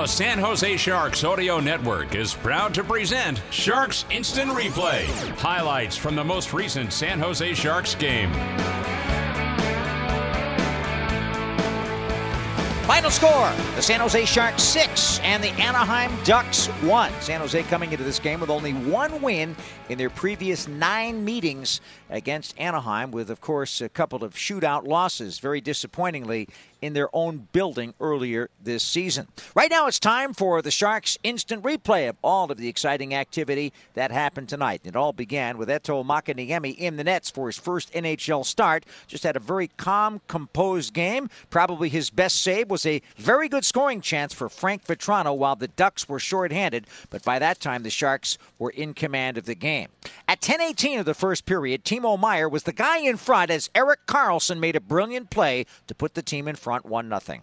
The San Jose Sharks Audio Network is proud to present Sharks Instant Replay. Highlights from the most recent San Jose Sharks game. Final score the San Jose Sharks 6 and the Anaheim Ducks 1. San Jose coming into this game with only one win in their previous nine meetings against Anaheim, with, of course, a couple of shootout losses. Very disappointingly, in their own building earlier this season. Right now, it's time for the Sharks' instant replay of all of the exciting activity that happened tonight. It all began with Eetu Makiniemi in the nets for his first NHL start. Just had a very calm, composed game. Probably his best save was a very good scoring chance for Frank Vatrano while the Ducks were shorthanded, but by that time the Sharks were in command of the game. At 10:18 of the first period, Timo Meier was the guy in front as Erik Karlsson made a brilliant play to put the team in front front 1 0.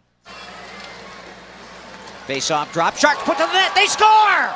Face off drop. Sharks put to the net. They score!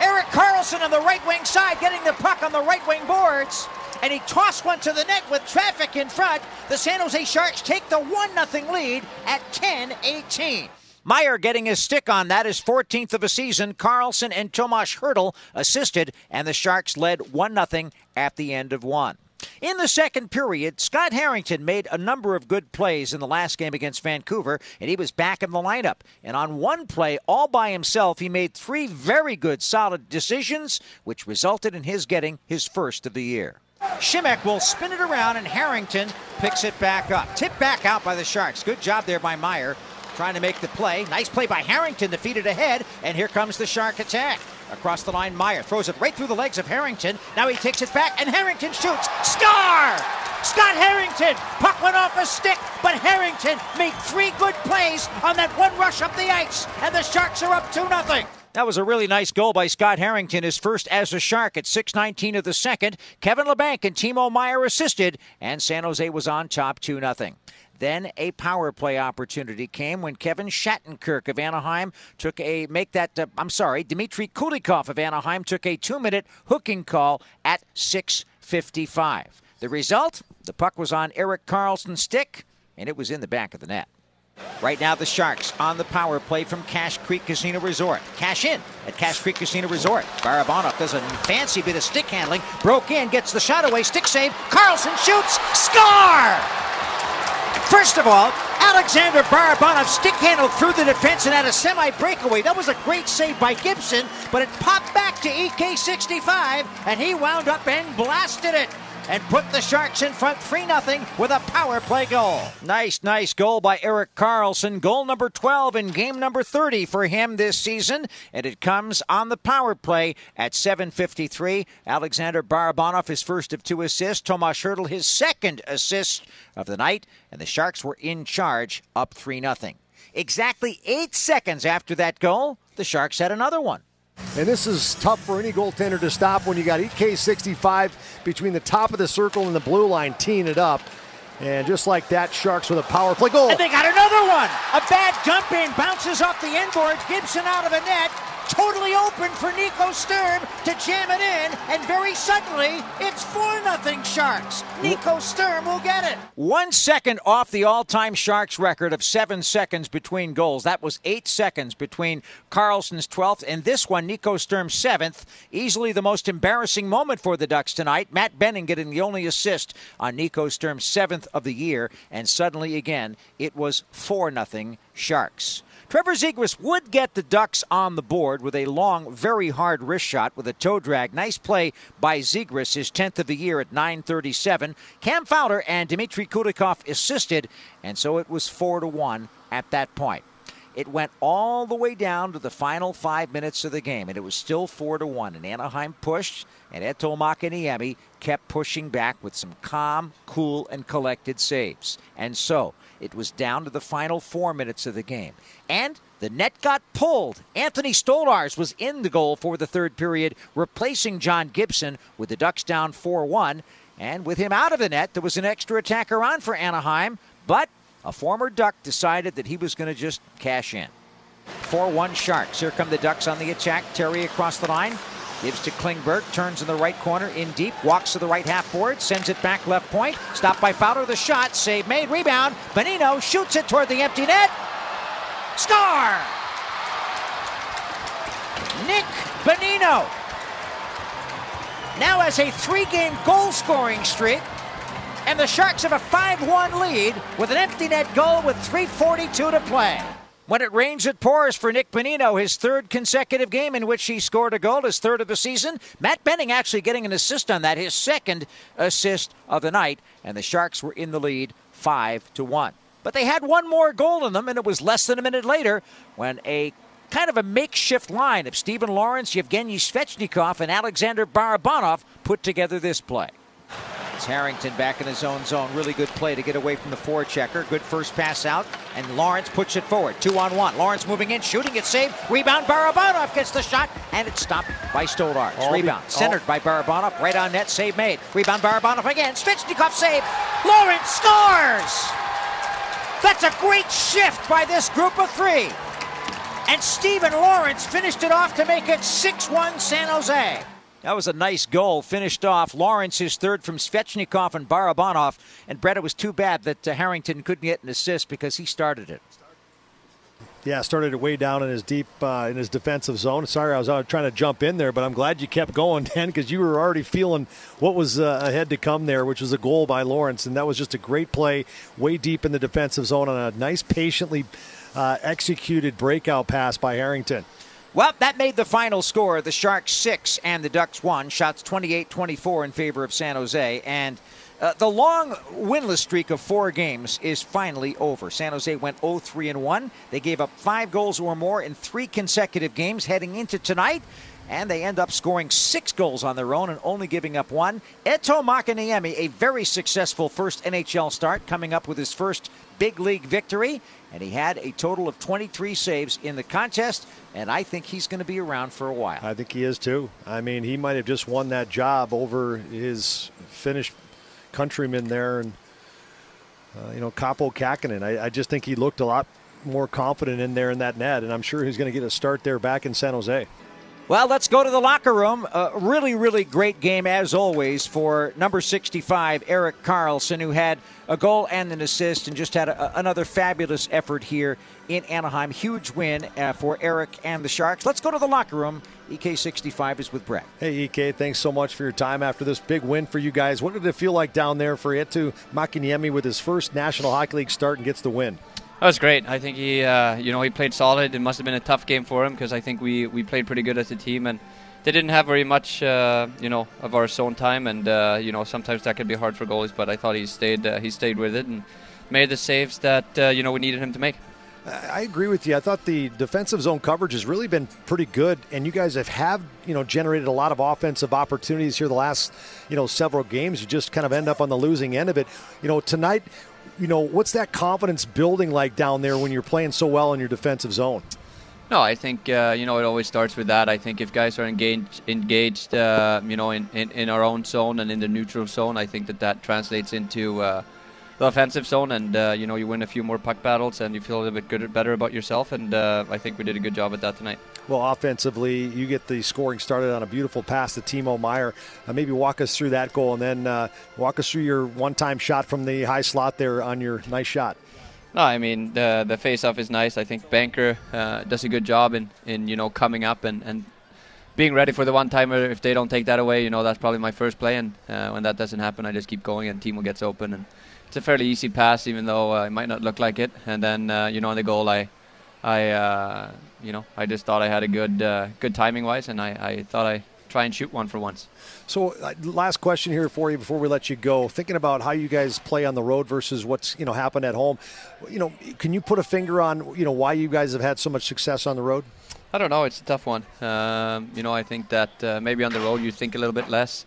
Erik Karlsson on the right wing side getting the puck on the right wing boards. And he tossed one to the net with traffic in front. The San Jose Sharks take the 1 0 lead at 10 18. Meier getting his stick on that is 14th of a season. Karlsson and Tomas Hertl assisted, and the Sharks led 1 0 at the end of one. In the second period, Scott Harrington made a number of good plays in the last game against Vancouver, and he was back in the lineup. And on one play, all by himself, he made three very good, solid decisions, which resulted in his getting his first of the year. Simek will spin it around, and Harrington picks it back up. Tipped back out by the Sharks. Good job there by Meier, trying to make the play. Nice play by Harrington it ahead, and here comes the Shark attack. Across the line, Meier throws it right through the legs of Harrington. Now he takes it back, and Harrington shoots. Score! Scott Harrington! Puck went off a stick, but Harrington made three good plays on that one rush up the ice, and the Sharks are up 2 0. That was a really nice goal by Scott Harrington, his first as a Shark at 6:19 of the second. Kevin Labanc and Timo Meier assisted, and San Jose was on top 2 0. Then a power play opportunity came when Kevin Shattenkirk of Anaheim took a make that uh, I'm sorry, Dmitry Kulikov of Anaheim took a 2-minute hooking call at 6:55. The result, the puck was on Erik Karlsson's stick and it was in the back of the net. Right now, the Sharks on the power play from Cash Creek Casino Resort. Cash in at Cash Creek Casino Resort. Barabanov does a fancy bit of stick handling, broke in, gets the shot away, stick save. Karlsson shoots, score! First of all, Alexander Barabanov stick handled through the defense and had a semi breakaway. That was a great save by Gibson, but it popped back to EK65 and he wound up and blasted it and put the Sharks in front 3 0 with a power play goal. Nice, nice goal by Erik Karlsson. Goal number 12 in game number 30 for him this season, and it comes on the power play at 7.53. Alexander Barabanov, his first of two assists. Tomas Hertl, his second assist of the night, and the Sharks were in charge, up 3 0. Exactly eight seconds after that goal, the Sharks had another one. And this is tough for any goaltender to stop when you got EK65 between the top of the circle and the blue line teeing it up. And just like that, Sharks with a power play goal. And they got another one. A bad dump in, bounces off the inboard. Gibson out of the net totally open for Nico Sturm to jam it in, and very suddenly it's 4 0 Sharks. Nico Sturm will get it. One second off the all time Sharks record of seven seconds between goals. That was eight seconds between Karlsson's 12th and this one, Nico Sturm's 7th. Easily the most embarrassing moment for the Ducks tonight. Matt Benning getting the only assist on Nico Sturm's 7th of the year, and suddenly again it was 4 0 Sharks. Trevor Zegras would get the Ducks on the board with a long, very hard wrist shot with a toe drag. Nice play by Zegras, his 10th of the year at 9:37. Cam Fowler and Dmitry Kulikov assisted, and so it was four to one at that point. It went all the way down to the final five minutes of the game, and it was still four to one. And Anaheim pushed, and Eetu Makiniemi kept pushing back with some calm, cool, and collected saves. And so It was down to the final four minutes of the game. And the net got pulled. Anthony Stolarz was in the goal for the third period, replacing John Gibson with the Ducks down 4 1. And with him out of the net, there was an extra attacker on for Anaheim, but a former Duck decided that he was going to just cash in. 4 1 Sharks. Here come the Ducks on the attack. Terry across the line. Gives to Klingberg, turns in the right corner, in deep, walks to the right half board, sends it back left point. Stopped by Fowler, the shot, save made, rebound. Bonino shoots it toward the empty net. Score! Nick Bonino now has a three game goal scoring streak, and the Sharks have a 5 1 lead with an empty net goal with 3.42 to play. When it rains, it pours for Nick Bonino, his third consecutive game in which he scored a goal, his third of the season. Matt Benning actually getting an assist on that, his second assist of the night, and the Sharks were in the lead 5 to 1. But they had one more goal in them, and it was less than a minute later when a kind of a makeshift line of Steven Lorentz, Yevgeny Svechnikov, and Alexander Barabanov put together this play. It's Harrington back in his own zone. Really good play to get away from the forechecker. Good first pass out, and Lorentz puts it forward. Two on one. Lorentz moving in, shooting it, saved. Rebound. Barabanov gets the shot, and it's stopped by Stolarz. All Rebound. Centered by Barabanov. Right on net. Save made. Rebound. Barabanov again. Svechnikov save. Lorentz scores. That's a great shift by this group of three. And Steven Lorentz finished it off to make it 6 1 San Jose. That was a nice goal. Finished off Lorentz, his third from Svechnikov and Barabanov. And Brett, it was too bad that uh, Harrington couldn't get an assist because he started it. Yeah, started it way down in his deep uh, in his defensive zone. Sorry, I was out trying to jump in there, but I'm glad you kept going, Dan, because you were already feeling what was uh, ahead to come there, which was a goal by Lorentz, and that was just a great play, way deep in the defensive zone on a nice, patiently uh, executed breakout pass by Harrington. Well, that made the final score. The Sharks six and the Ducks one. Shots 28 24 in favor of San Jose. And uh, the long winless streak of four games is finally over. San Jose went 0 3 and 1. They gave up five goals or more in three consecutive games heading into tonight. And they end up scoring six goals on their own and only giving up one. Eetu Makiniemi, a very successful first NHL start, coming up with his first big league victory and he had a total of 23 saves in the contest, and I think he's going to be around for a while. I think he is too. I mean, he might have just won that job over his Finnish countryman there, and uh, you know, Kaapo Kähkönen. I, I just think he looked a lot more confident in there in that net, and I'm sure he's going to get a start there back in San Jose. Well, let's go to the locker room. A really, really great game, as always, for number 65, Erik Karlsson, who had a goal and an assist and just had a, another fabulous effort here in Anaheim. Huge win uh, for Eric and the Sharks. Let's go to the locker room. EK65 is with Brett. Hey, EK, thanks so much for your time after this big win for you guys. What did it feel like down there for Eetu Makiniemi with his first National Hockey League start and gets the win? That was great. I think he, uh, you know, he played solid. It must have been a tough game for him because I think we, we played pretty good as a team, and they didn't have very much, uh, you know, of our zone time, and uh, you know sometimes that can be hard for goalies. But I thought he stayed uh, he stayed with it and made the saves that uh, you know we needed him to make. I agree with you. I thought the defensive zone coverage has really been pretty good, and you guys have have you know generated a lot of offensive opportunities here the last you know several games. You just kind of end up on the losing end of it. You know tonight you know, what's that confidence building like down there when you're playing so well in your defensive zone? No, I think uh, you know it always starts with that. I think if guys are engaged, engaged, uh, you know, in, in, in, our own zone and in the neutral zone, I think that that translates into uh, the offensive zone, and uh, you know, you win a few more puck battles, and you feel a little bit good, better about yourself. And uh, I think we did a good job at that tonight. Well, offensively, you get the scoring started on a beautiful pass to Timo Meier. Uh, maybe walk us through that goal, and then uh, walk us through your one-time shot from the high slot there on your nice shot. No, I mean the the face-off is nice. I think Banker uh, does a good job in, in you know coming up and, and being ready for the one-timer. If they don't take that away, you know that's probably my first play, and uh, when that doesn't happen, I just keep going, and Timo gets open, and it's a fairly easy pass, even though uh, it might not look like it. And then uh, you know on the goal, I I you know, I just thought I had a good uh, good timing wise, and I, I thought I try and shoot one for once. So, uh, last question here for you before we let you go. Thinking about how you guys play on the road versus what's you know happened at home, you know, can you put a finger on you know why you guys have had so much success on the road? I don't know. It's a tough one. Um, you know, I think that uh, maybe on the road you think a little bit less.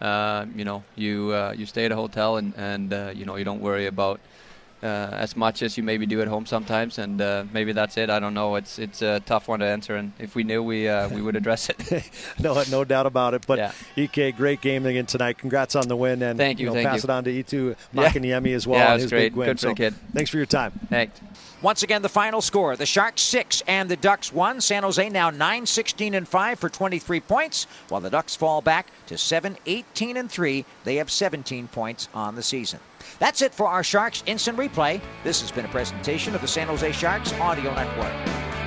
Uh, you know, you uh, you stay at a hotel and and uh, you know you don't worry about as much as you maybe do at home sometimes, and uh, maybe that's it. I don't know. It's it's a tough one to answer, and if we knew, we uh, we would address it. no, no doubt about it. But Yeah. Ek, great game again tonight. Congrats on the win, and Thank you, know, thank pass you. it on to Eetu Yeah. Makiniemi as well Yeah, it on his great. big win. Good for so the kid. thanks for your time. Thanks. Once again, the final score: the Sharks six and the Ducks one. San Jose now 9, 16 and five for 23 points, while the Ducks fall back to 7, 18 and three. They have 17 points on the season. That's it for our Sharks Instant Replay. This has been a presentation of the San Jose Sharks Audio Network.